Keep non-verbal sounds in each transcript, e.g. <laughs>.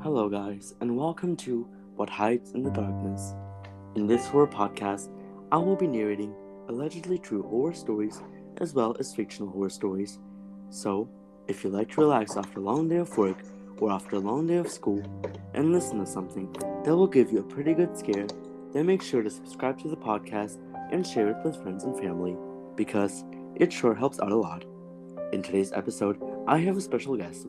Hello, guys, and welcome to What Hides in the Darkness. In this horror podcast, I will be narrating allegedly true horror stories as well as fictional horror stories. So, if you like to relax after a long day of work or after a long day of school and listen to something that will give you a pretty good scare, then make sure to subscribe to the podcast and share it with friends and family because it sure helps out a lot. In today's episode, I have a special guest.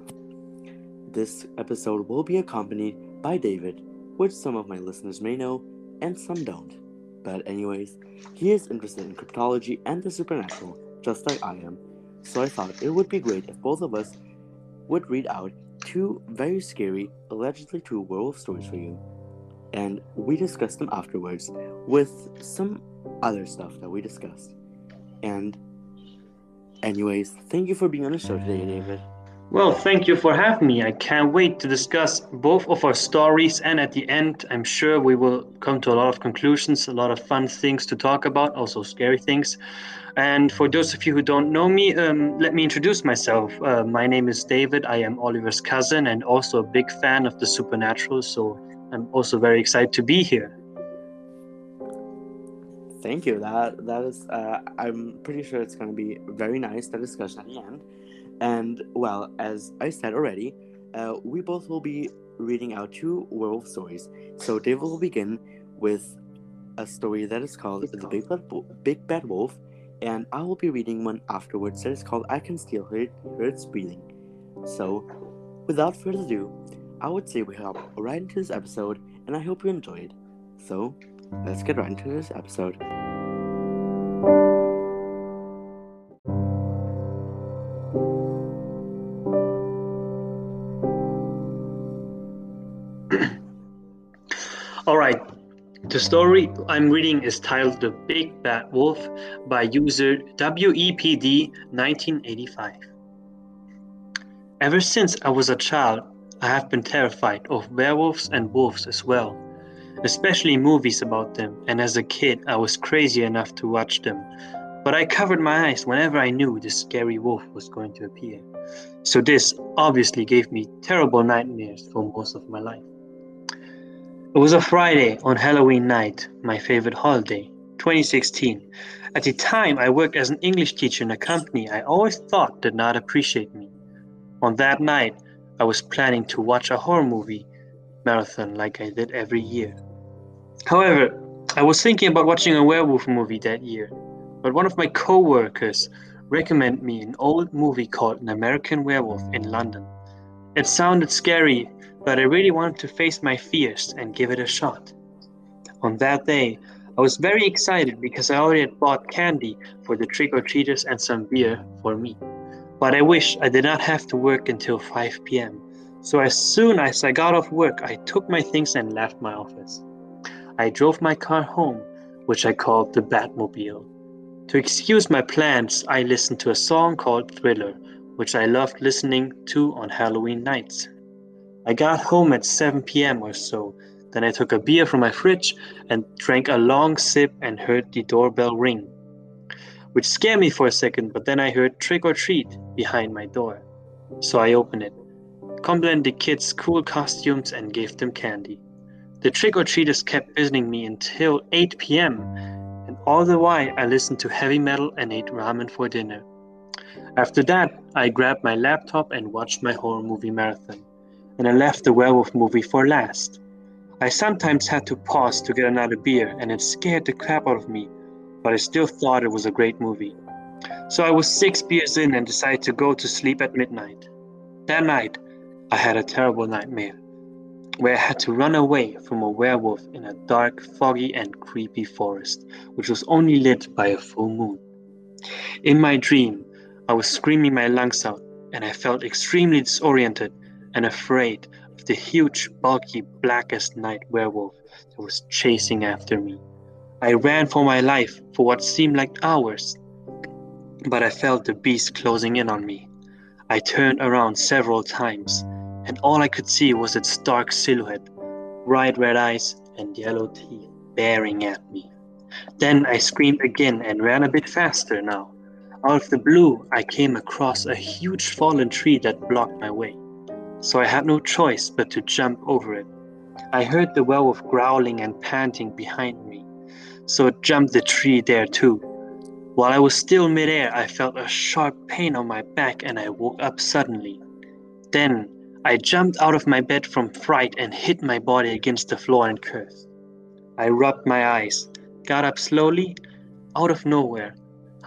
This episode will be accompanied by David, which some of my listeners may know and some don't. But, anyways, he is interested in cryptology and the supernatural, just like I am. So I thought it would be great if both of us would read out two very scary, allegedly true werewolf stories for you. And we discussed them afterwards with some other stuff that we discussed. And, anyways, thank you for being on the show today, David. Well, thank you for having me. I can't wait to discuss both of our stories, and at the end, I'm sure we will come to a lot of conclusions, a lot of fun things to talk about, also scary things. And for those of you who don't know me, um, let me introduce myself. Uh, my name is David. I am Oliver's cousin and also a big fan of the supernatural, so I'm also very excited to be here. Thank you. That that is. Uh, I'm pretty sure it's going to be very nice the discussion at the end. And well, as I said already, uh, we both will be reading out two werewolf stories. So David will begin with a story that is called "The Big Bad, Big Bad Wolf," and I will be reading one afterwards that is called "I Can Still Hear, hear Its Breathing." So, without further ado, I would say we hop right into this episode, and I hope you enjoyed. So, let's get right into this episode. All right. The story I'm reading is titled The Big Bad Wolf by user WEPD1985. Ever since I was a child, I have been terrified of werewolves and wolves as well, especially movies about them, and as a kid, I was crazy enough to watch them. But I covered my eyes whenever I knew the scary wolf was going to appear. So, this obviously gave me terrible nightmares for most of my life. It was a Friday on Halloween night, my favorite holiday, 2016. At the time, I worked as an English teacher in a company I always thought did not appreciate me. On that night, I was planning to watch a horror movie marathon like I did every year. However, I was thinking about watching a werewolf movie that year, but one of my co-workers recommended me an old movie called An American Werewolf in London. It sounded scary but I really wanted to face my fears and give it a shot. On that day, I was very excited because I already had bought candy for the trick or treaters and some beer for me. But I wish I did not have to work until 5 p.m. So as soon as I got off work, I took my things and left my office. I drove my car home, which I called the Batmobile. To excuse my plans, I listened to a song called Thriller, which I loved listening to on Halloween nights. I got home at 7 p.m. or so. Then I took a beer from my fridge and drank a long sip and heard the doorbell ring, which scared me for a second, but then I heard trick or treat behind my door. So I opened it, complimented the kids' cool costumes, and gave them candy. The trick or treaters kept visiting me until 8 p.m., and all the while I listened to heavy metal and ate ramen for dinner. After that, I grabbed my laptop and watched my horror movie marathon and I left the werewolf movie for last. I sometimes had to pause to get another beer, and it scared the crap out of me, but I still thought it was a great movie. So I was six beers in and decided to go to sleep at midnight. That night, I had a terrible nightmare where I had to run away from a werewolf in a dark, foggy, and creepy forest, which was only lit by a full moon. In my dream, I was screaming my lungs out, and I felt extremely disoriented and afraid of the huge, bulky, blackest night werewolf that was chasing after me. I ran for my life for what seemed like hours, but I felt the beast closing in on me. I turned around several times, and all I could see was its dark silhouette, bright red eyes, and yellow teeth baring at me. Then I screamed again and ran a bit faster now. Out of the blue, I came across a huge fallen tree that blocked my way, so I had no choice but to jump over it. I heard the werewolf growling and panting behind me, so I jumped the tree there too. While I was still midair, I felt a sharp pain on my back and I woke up suddenly. Then I jumped out of my bed from fright and hit my body against the floor and cursed. I rubbed my eyes, got up slowly, out of nowhere.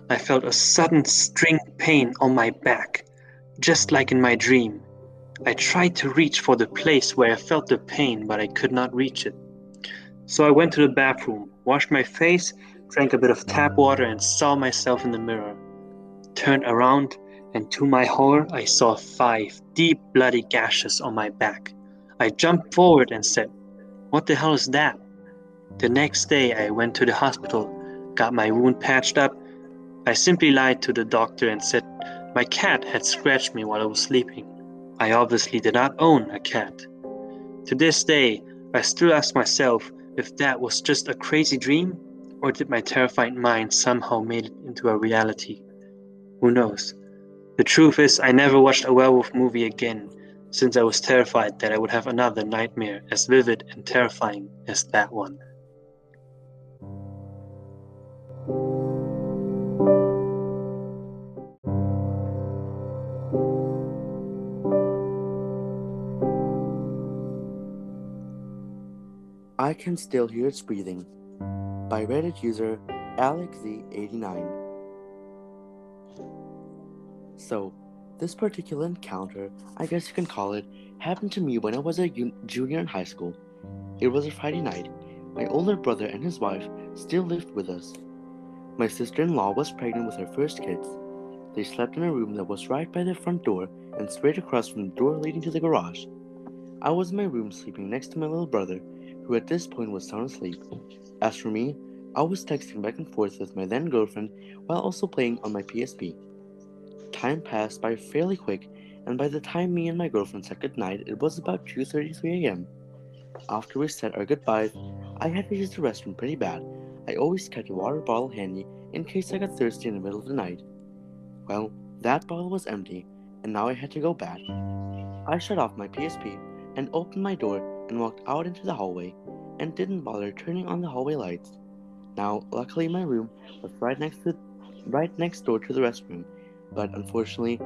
I felt a sudden string pain on my back, just like in my dream. I tried to reach for the place where I felt the pain, but I could not reach it. So I went to the bathroom, washed my face, drank a bit of tap water, and saw myself in the mirror. Turned around, and to my horror, I saw five deep bloody gashes on my back. I jumped forward and said, What the hell is that? The next day, I went to the hospital, got my wound patched up, I simply lied to the doctor and said my cat had scratched me while I was sleeping. I obviously did not own a cat. To this day, I still ask myself if that was just a crazy dream or did my terrified mind somehow made it into a reality. Who knows? The truth is, I never watched a werewolf movie again since I was terrified that I would have another nightmare as vivid and terrifying as that one. I Can Still Hear Its Breathing by Reddit user AlexZ89. So, this particular encounter, I guess you can call it, happened to me when I was a un- junior in high school. It was a Friday night. My older brother and his wife still lived with us. My sister in law was pregnant with her first kids. They slept in a room that was right by the front door and straight across from the door leading to the garage. I was in my room sleeping next to my little brother who at this point was sound asleep. As for me, I was texting back and forth with my then girlfriend while also playing on my PSP. Time passed by fairly quick, and by the time me and my girlfriend said goodnight, it was about 2:33 a.m. After we said our goodbyes, I had to use the restroom pretty bad. I always kept a water bottle handy in case I got thirsty in the middle of the night. Well, that bottle was empty, and now I had to go bad. I shut off my PSP and opened my door and walked out into the hallway and didn't bother turning on the hallway lights. Now, luckily my room was right next to right next door to the restroom, but unfortunately,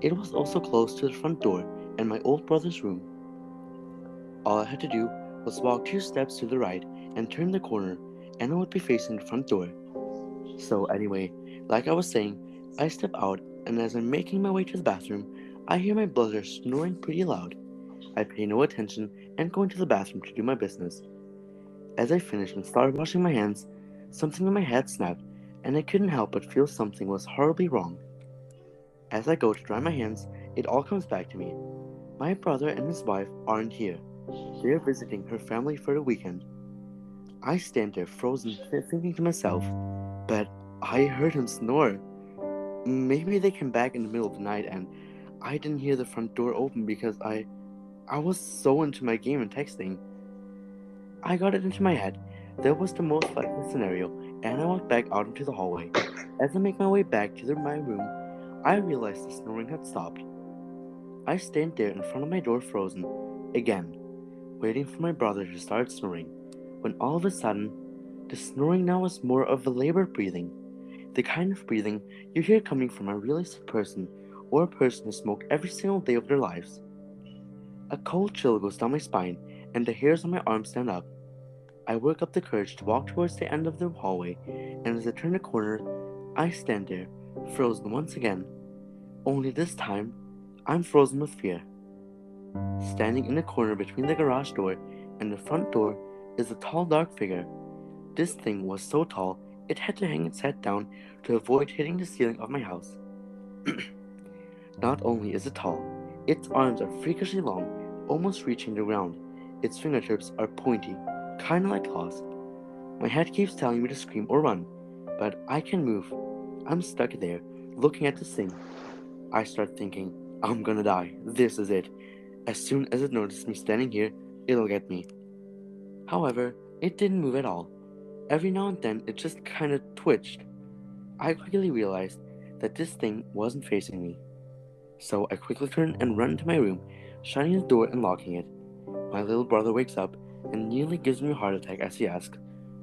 it was also close to the front door and my old brother's room. All I had to do was walk two steps to the right and turn the corner, and I would be facing the front door. So, anyway, like I was saying, I step out, and as I'm making my way to the bathroom, I hear my brother snoring pretty loud. I pay no attention and go into the bathroom to do my business. As I finish and start washing my hands, something in my head snapped, and I couldn't help but feel something was horribly wrong. As I go to dry my hands, it all comes back to me. My brother and his wife aren't here. They are visiting her family for the weekend. I stand there frozen, thinking to myself, but I heard him snore. Maybe they came back in the middle of the night and I didn't hear the front door open because I I was so into my game and texting. I got it into my head. That was the most likely scenario, and I walked back out into the hallway. As I make my way back to the, my room, I realized the snoring had stopped. I stand there in front of my door frozen, again, waiting for my brother to start snoring, when all of a sudden, the snoring now was more of a labored breathing. The kind of breathing you hear coming from a really sick person or a person who smoked every single day of their lives. A cold chill goes down my spine, and the hairs on my arms stand up. I work up the courage to walk towards the end of the hallway, and as I turn the corner, I stand there, frozen once again. Only this time, I'm frozen with fear. Standing in the corner between the garage door and the front door is a tall, dark figure. This thing was so tall, it had to hang its head down to avoid hitting the ceiling of my house. <clears throat> Not only is it tall, its arms are freakishly long almost reaching the ground. Its fingertips are pointy, kinda like claws. My head keeps telling me to scream or run, but I can't move. I'm stuck there, looking at the thing. I start thinking, I'm gonna die. This is it. As soon as it notices me standing here, it'll get me. However, it didn't move at all. Every now and then, it just kinda twitched. I quickly realized that this thing wasn't facing me. So I quickly turn and run into my room, shutting the door and locking it. My little brother wakes up and nearly gives me a heart attack as he asks,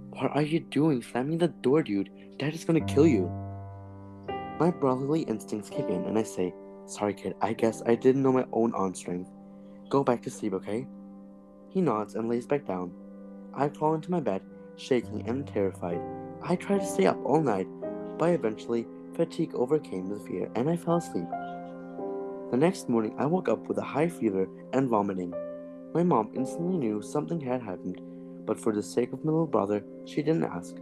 What are you doing slamming the door, dude? Dad is gonna kill you. My brotherly instincts kick in and I say, Sorry, kid, I guess I didn't know my own arm strength. Go back to sleep, okay? He nods and lays back down. I crawl into my bed, shaking and terrified. I try to stay up all night, but eventually fatigue overcame the fear and I fell asleep. The next morning, I woke up with a high fever and vomiting. My mom instantly knew something had happened, but for the sake of my little brother, she didn't ask.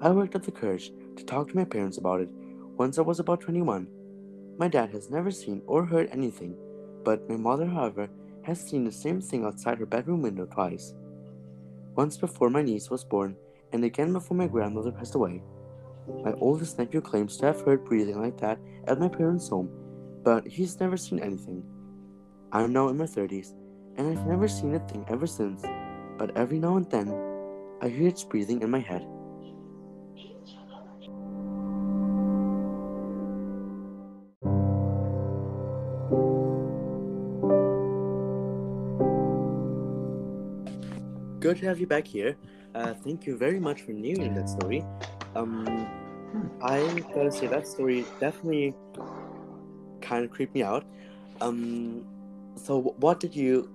I worked up the courage to talk to my parents about it once I was about 21. My dad has never seen or heard anything, but my mother, however, has seen the same thing outside her bedroom window twice. Once before my niece was born, and again before my grandmother passed away. My oldest nephew claims to have heard breathing like that at my parents' home, but he's never seen anything. I'm now in my 30s, and I've never seen a thing ever since, but every now and then, I hear its breathing in my head. Good to have you back here. Uh, thank you very much for narrating that story. Um, I gotta say that story definitely kind of creeped me out. Um, so what did you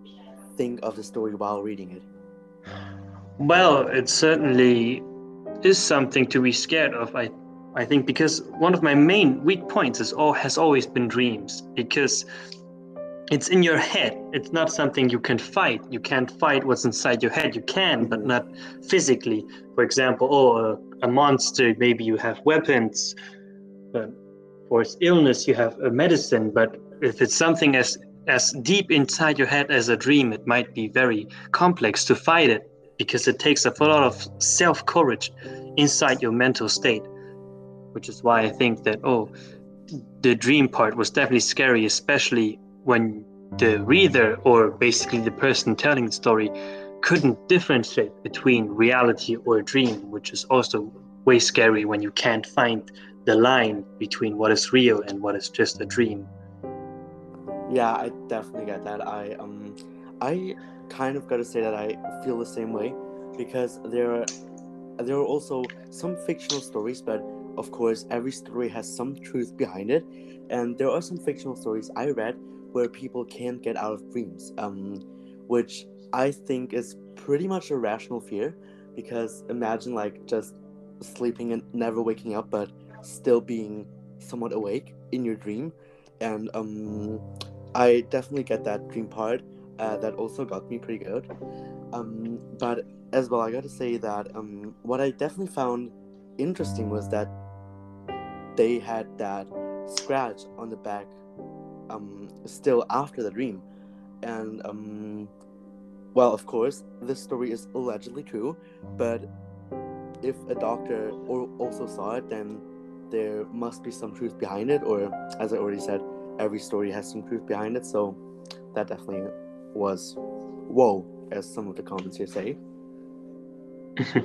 think of the story while reading it? Well, it certainly is something to be scared of. I, I think because one of my main weak points is all has always been dreams because it's in your head. It's not something you can fight. You can't fight what's inside your head. You can, but not physically. For example, oh, a, a monster. Maybe you have weapons, but for its illness you have a medicine. But if it's something as as deep inside your head as a dream, it might be very complex to fight it because it takes a lot of self courage inside your mental state. Which is why I think that oh, the dream part was definitely scary, especially when the reader or basically the person telling the story couldn't differentiate between reality or a dream, which is also way scary when you can't find the line between what is real and what is just a dream. Yeah, I definitely get that. I um I kind of got to say that I feel the same way because there are there are also some fictional stories, but of course every story has some truth behind it, and there are some fictional stories I read where people can't get out of dreams, um, which I think is pretty much a rational fear because imagine like just sleeping and never waking up but still being somewhat awake in your dream. And um, i definitely get that dream part uh, that also got me pretty good. Um, but as well i gotta say that um, what i definitely found interesting was that they had that scratch on the back um, still after the dream. And, um, well, of course, this story is allegedly true, but if a doctor or also saw it, then there must be some truth behind it, or as I already said, every story has some truth behind it, so that definitely was whoa, as some of the comments here say. <laughs>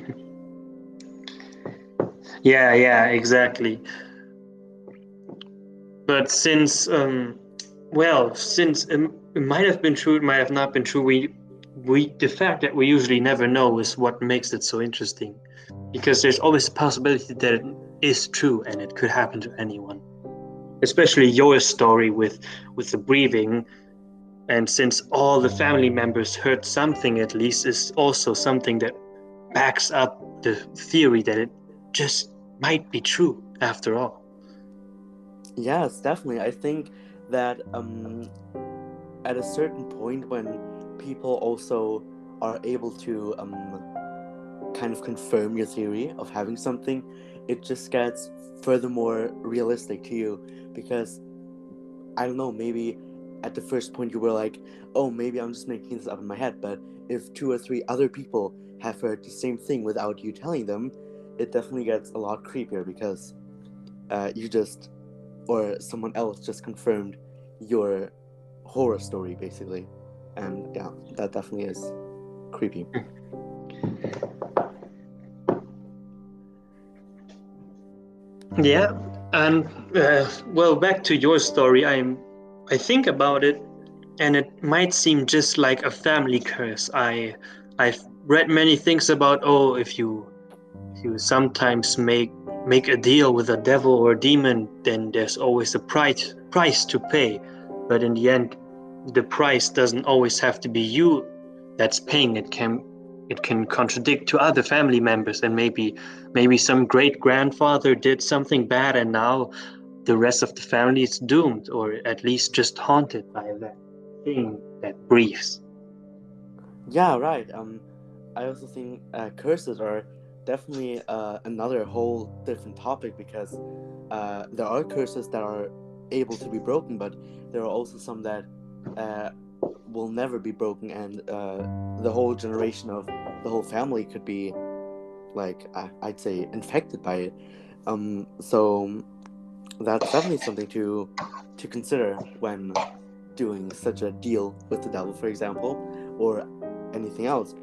yeah, yeah, exactly. But since um, well, since it, it might have been true, it might have not been true. We, we, the fact that we usually never know is what makes it so interesting, because there's always a possibility that it is true and it could happen to anyone. Especially your story with with the breathing, and since all the family members heard something, at least is also something that backs up the theory that it just might be true after all. Yes, definitely. I think that um, at a certain point when people also are able to um, kind of confirm your theory of having something, it just gets furthermore realistic to you because I don't know, maybe at the first point you were like, oh, maybe I'm just making this up in my head, but if two or three other people have heard the same thing without you telling them, it definitely gets a lot creepier because uh, you just or someone else just confirmed your horror story basically. And yeah that definitely is creepy. Yeah And uh, well, back to your story, I'm I think about it, and it might seem just like a family curse. I I've read many things about oh, if you if you sometimes make make a deal with a devil or a demon, then there's always a price price to pay. But in the end, the price doesn't always have to be you that's paying. It can it can contradict to other family members and maybe maybe some great grandfather did something bad and now the rest of the family is doomed or at least just haunted by that thing that breathes Yeah, right. Um, I also think uh, curses are definitely uh, another whole different topic because uh, there are curses that are able to be broken, but there are also some that uh, will never be broken, and uh, the whole generation of the whole family could be, like, I'd say, infected by it. Um, so that's definitely something to to consider when doing such a deal with the devil, for example, or anything else.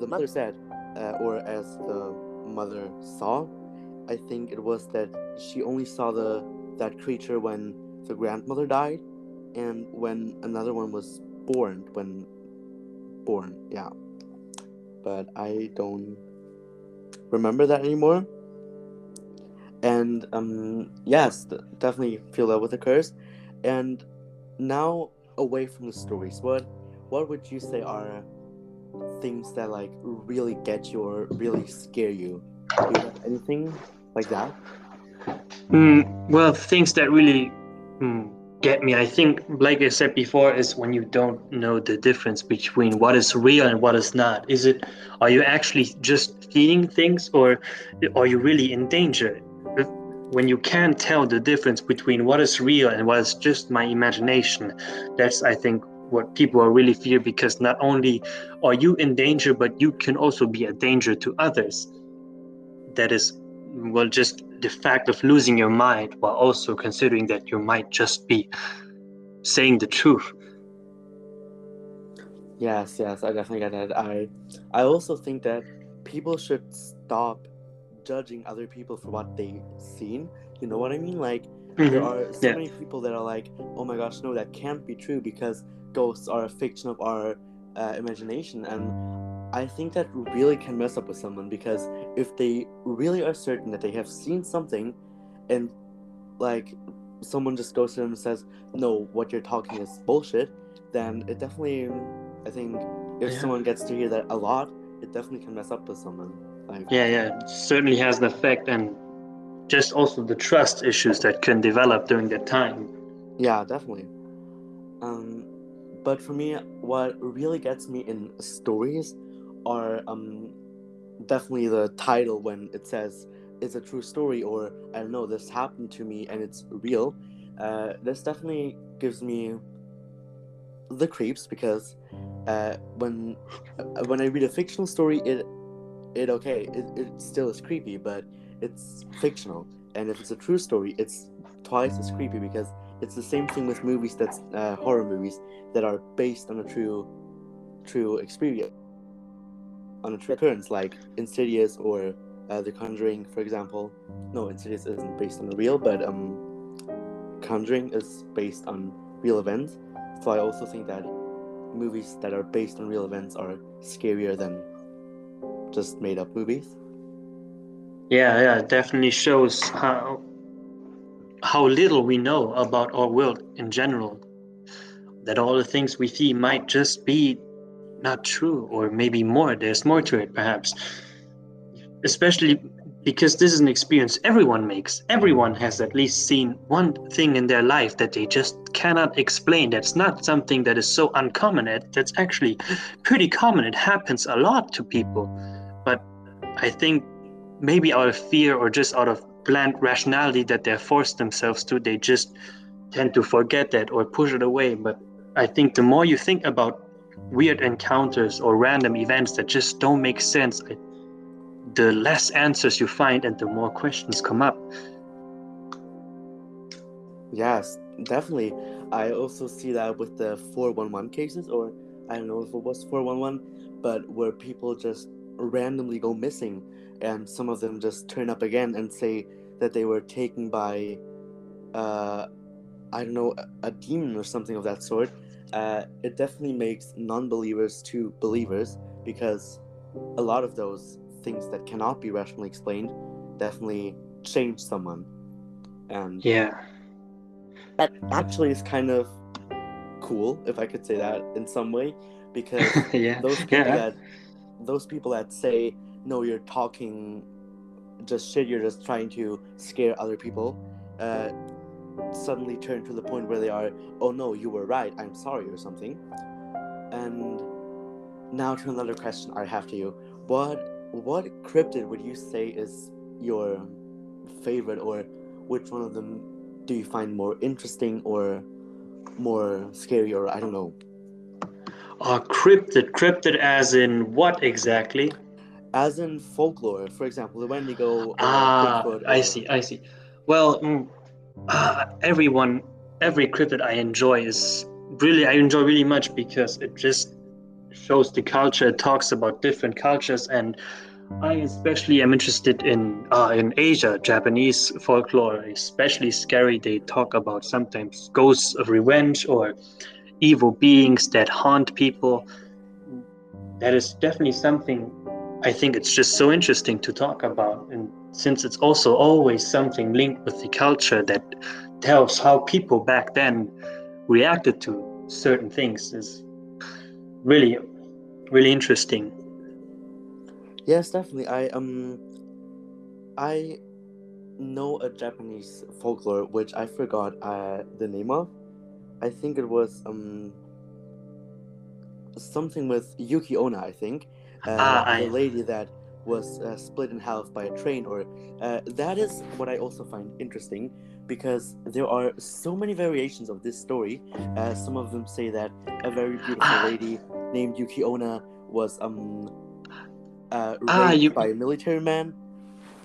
The mother said, uh, or as the mother saw, I think it was that she only saw the that creature when the grandmother died, and when another one was born. When born, yeah. But I don't remember that anymore. And um, yes, definitely feel that with the curse. And now away from the stories, what what would you say are things that like really get you or really scare you? Do you have anything like that? Mm, well, things that really mm, get me, I think, like I said before, is when you don't know the difference between what is real and what is not. Is it, are you actually just feeling things or are you really in danger? When you can't tell the difference between what is real and what is just my imagination, that's, I think, what people are really fear because not only are you in danger, but you can also be a danger to others. That is, well, just the fact of losing your mind while also considering that you might just be saying the truth. Yes, yes, I definitely get that. I I also think that people should stop judging other people for what they've seen. You know what I mean? Like there Mhm. are so Yeah. many people that are like, "Oh my gosh, no, that can't be true because ghosts are a fiction of our uh, imagination." And I think that really can mess up with someone because if they really are certain that they have seen something, and like someone just goes to them and says, "No, what you're talking is bullshit," then it definitely, I think, if Yeah. someone gets to hear that a lot, it definitely can mess up with someone. Like, Yeah, yeah, it certainly has an effect, and just also the trust issues that can develop during that time. Yeah, definitely. Um, but for me, what really gets me in stories are um, definitely the title when it says it's a true story or I don't know this happened to me and it's real. Uh, this definitely gives me the creeps because uh, when uh, when I read a fictional story, it it okay, it, it still is creepy, but it's fictional. And if it's a true story, it's twice as creepy because it's the same thing with movies that's uh, horror movies that are based on a true true experience on a true occurrence like insidious or uh, the conjuring for example. No insidious isn't based on a real but um conjuring is based on real events. So i also think that movies that are based on real events are scarier than just made up movies. Yeah, yeah, it definitely shows how how little we know about our world in general. That all the things we see might just be not true, or maybe more. There's more to it, perhaps. Especially because this is an experience everyone makes. Everyone has at least seen one thing in their life that they just cannot explain. That's not something that is so uncommon. That's actually pretty common. It happens a lot to people. But I think maybe out of fear or just out of bland rationality that they're forced themselves to, they just tend to forget that or push it away. But I think the more you think about weird encounters or random events that just don't make sense, the less answers you find and the more questions come up. Yes, definitely. I also see that with the 411 cases, or I don't know if it was 411, but where people just randomly go missing and some of them just turn up again and say that they were taken by, uh, I don't know, a, demon or something of that sort, uh, it definitely makes non-believers to believers because a lot of those things that cannot be rationally explained definitely change someone, and Yeah. that actually is kind of cool if I could say that in some way because <laughs> yeah. those people Yeah. that those people that say no you're talking just shit you're just trying to scare other people uh, suddenly turn to the point where they are oh no you were right i'm sorry or something and now to another question i have to you what what cryptid would you say is your favorite or which one of them do you find more interesting or more scary or i don't know Uh, cryptid. Cryptid as in what exactly? As in folklore for example the wendigo or Ah, Bigfoot I see, I see. Well, mm, uh, everyone, every cryptid I enjoy is really, I enjoy really much because it just shows the culture, it talks about different cultures, and I especially am interested in uh, in Asia, Japanese folklore, especially scary. They talk about sometimes ghosts of revenge or evil beings that haunt people. That is definitely something I think it's just so interesting to talk about. And since it's also always something linked with the culture that tells how people back then reacted to certain things is really, really interesting. Yes, definitely. I um I know a Japanese folklore which I forgot uh the name of. I think it was um something with Yuki Onna, I think. Uh, Ah, I- the lady that was uh, split in half by a train or uh, that is what I also find interesting because there are so many variations of this story. Uh, some of them say that a very beautiful Ah. lady named Yuki Onna was um uh, Ah, raped you- by a military man.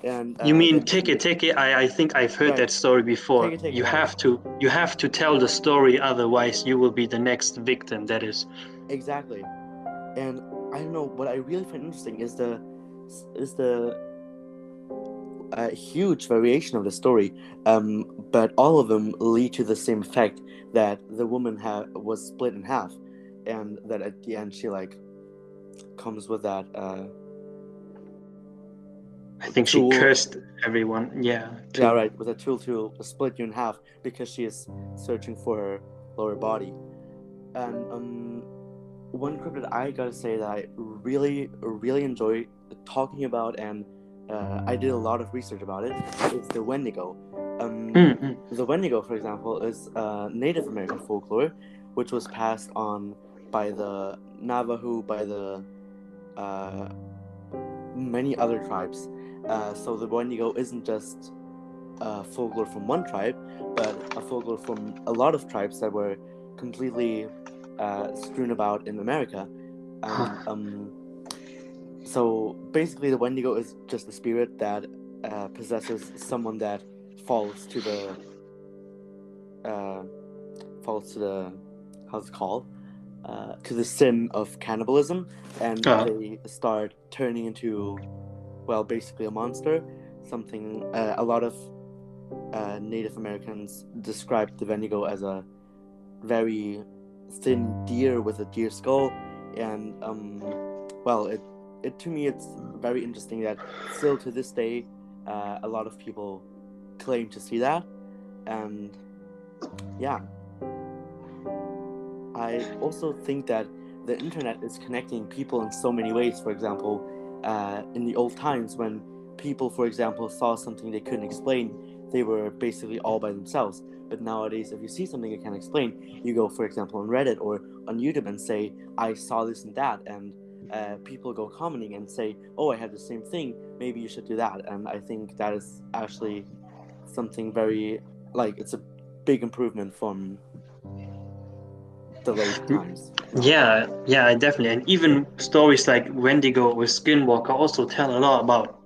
And You uh, mean teke, teke? I, I think I've heard Right. that story before. Teke, teke, you right. have to, you have to tell the story, otherwise you will be the next victim. That is, Exactly, and I don't know what I really find interesting is the is the uh, huge variation of the story, um, but all of them lead to the same effect that the woman ha- was split in half, and that at the end she like comes with that. Uh, I think she cursed everyone. Yeah. to- Yeah, right. With a tool to split you in half because she is searching for her lower body. And um, one cryptid I gotta say that I really, really enjoy talking about, and uh, I did a lot of research about it, is the Wendigo. Um, Mm, mm. the Wendigo, for example, is uh, Native American folklore, which was passed on by the Navajo, by the uh, many other tribes. Uh, so the Wendigo isn't just uh, folklore from one tribe, but a folklore from a lot of tribes that were completely uh, strewn about in America. And, um, so basically, the Wendigo is just a spirit that uh, possesses someone that falls to the uh, falls to the how's it called uh, to the sin of cannibalism, and Ah. they start turning into well, basically a monster. Something uh, a lot of uh, Native Americans described the Wendigo as a very thin deer with a deer skull, and um, well, it it to me it's very interesting that still to this day uh, a lot of people claim to see that, and yeah, I also think that the internet is connecting people in so many ways. For example, uh, in the old times when people, for example, saw something they couldn't explain, they were basically all by themselves. But nowadays, if you see something you can't explain, you go, for example, on Reddit or on YouTube and say, I saw this and that. And uh, people go commenting and say, Oh, I had the same thing. Maybe you should do that. And I think that is actually something very, like, it's a big improvement from the late times. Yeah, yeah, definitely. And even stories like Wendigo or Skinwalker also tell a lot about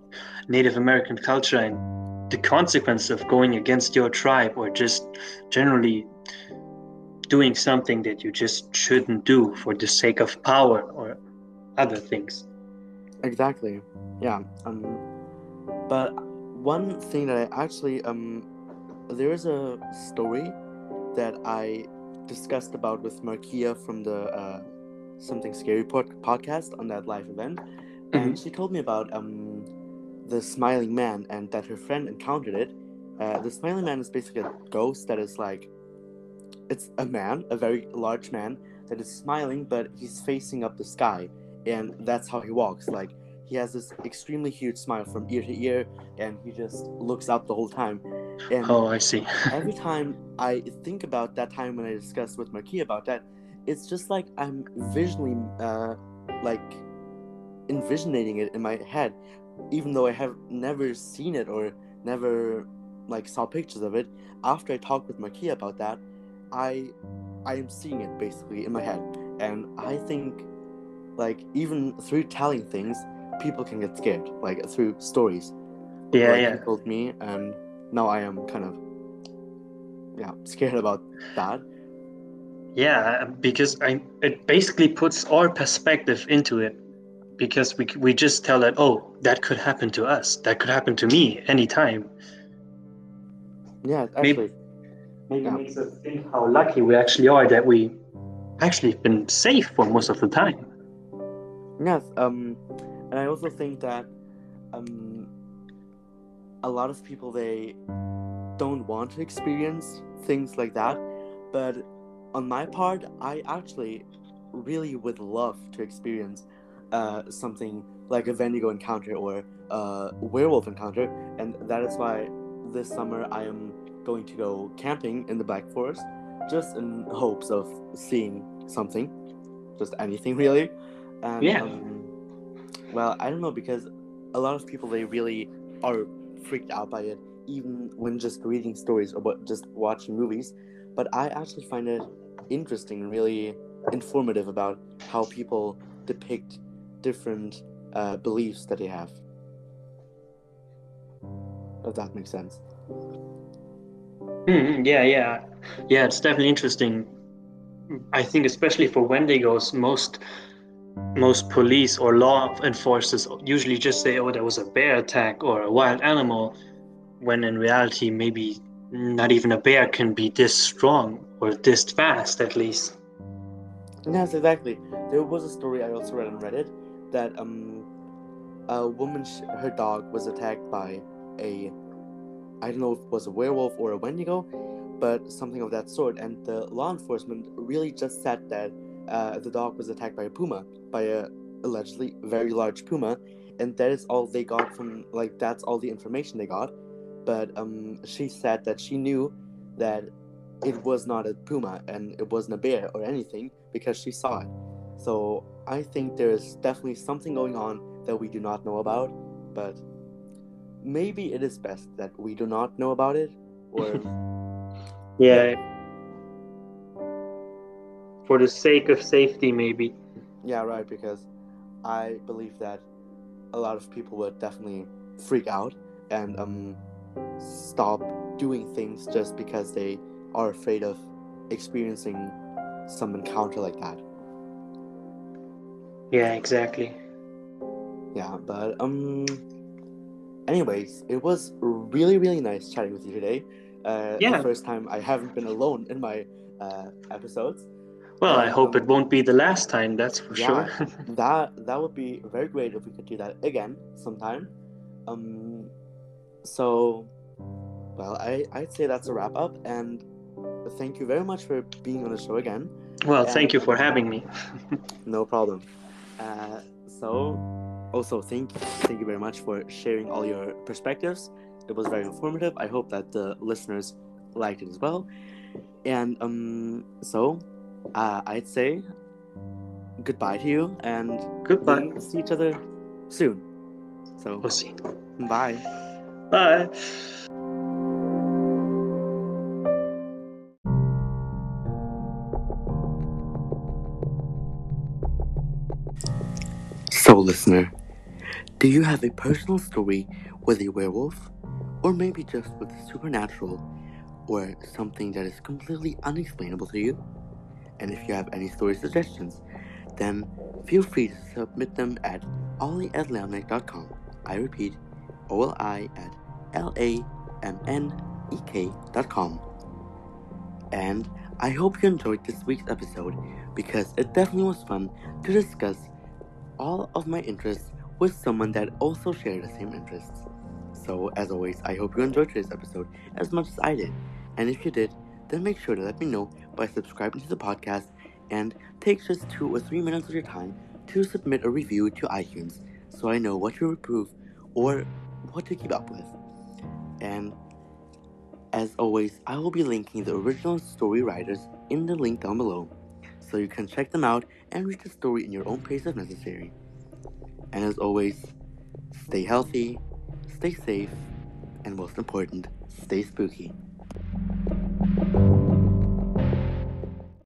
Native American culture and the consequence of going against your tribe or just generally doing something that you just shouldn't do for the sake of power or other things. Exactly. Yeah. Um, but one thing that I actually um, there is a story that I discussed about with Markia from the uh, Something Scary pod- podcast on that live event, and she told me about um, the Smiling Man and that her friend encountered it. Uh, the Smiling Man is basically a ghost that is like, it's a man, a very large man that is smiling, but he's facing up the sky, and that's how he walks. Like he has this extremely huge smile from ear to ear, and he just looks up the whole time. And Oh, I see. <laughs> every time I think about that time when I discussed with Marquis about that, it's just like I'm visually, uh, like, envisioning it in my head, even though I have never seen it or never, like, saw pictures of it. After I talked with Marquis about that, I, I am seeing it basically in my head, and I think, like, even through telling things, people can get scared, like through stories Yeah, like yeah. told me, and now I am kind of yeah scared about that. Yeah, because I it basically puts our perspective into it. Because we we just tell that oh that could happen to us, that could happen to me anytime. Yeah, Maybe- actually, Maybe Yeah. makes us think how lucky we actually are that we actually have been safe for most of the time. yes. Um, and I also think that um, a lot of people they don't want to experience things like that, but on my part, I actually really would love to experience uh, something like a Vendigo encounter or a werewolf encounter, and that is why this summer I am going to go camping in the Black Forest, just in hopes of seeing something, just anything <laughs> really. And, Yeah. Um, well, I don't know because a lot of people they really are freaked out by it, even when just reading stories or just watching movies. But I actually find it interesting and really informative about how people depict different uh, beliefs that they have. If that makes sense. Mhm, yeah, yeah, yeah. It's definitely interesting. I think especially for Wendigos, most most police or law enforcers usually just say, "Oh, there was a bear attack or a wild animal," when in reality, maybe not even a bear can be this strong or this fast, at least. Yes, exactly. There was a story I also read on Reddit that um, a woman, sh- her dog was attacked by a, I don't know if it was a werewolf or a Wendigo, but something of that sort. And the law enforcement really just said that uh, the dog was attacked by a puma, by a allegedly very large puma, and that is all they got from like that's all the information they got. But um, she said that she knew that it was not a puma and it wasn't a bear or anything because she saw it. So I think there is definitely something going on that we do not know about, but maybe it is best that we do not know about it, or <laughs> Yeah. For the sake of safety, maybe. yeah, right, because I believe that a lot of people would definitely freak out and um stop doing things just because they are afraid of experiencing some encounter like that. Yeah, exactly. Yeah, but um anyways, it was really really nice chatting with you today. Uh Yeah. the first time I haven't been alone in my uh episodes. Well, I Um, hope it won't be the last time. That's for Yeah. sure. <laughs> That that would be very great if we could do that again sometime. Um so well, I I'd say that's a wrap up and thank you very much for being on the show again. well, Yeah. thank you for having me. <laughs> No problem. Uh, so, also thank thank you very much for sharing all your perspectives. It was very informative. I hope that the listeners liked it as well. And um, so, uh, I'd say goodbye to you, and Goodbye. see each other soon. So, We'll see. bye. Bye. So, listener, do you have a personal story with a werewolf, or maybe just with the supernatural, or something that is completely unexplainable to you? And if you have any story suggestions, then feel free to submit them at ollie at lamnek.com. I repeat, oli at L A M N E K.com. And I hope you enjoyed this week's episode because it definitely was fun to discuss all of my interests with someone that also shared the same interests. So, as always, I hope you enjoyed today's episode as much as I did. And if you did, then make sure to let me know by subscribing to the podcast and take just two or three minutes of your time to submit a review to iTunes so I know what to improve or what to keep up with. And as always, I will be linking the original story writers in the link down below so you can check them out and read the story in your own pace if necessary. And as always, stay healthy, stay safe, and most important, stay spooky.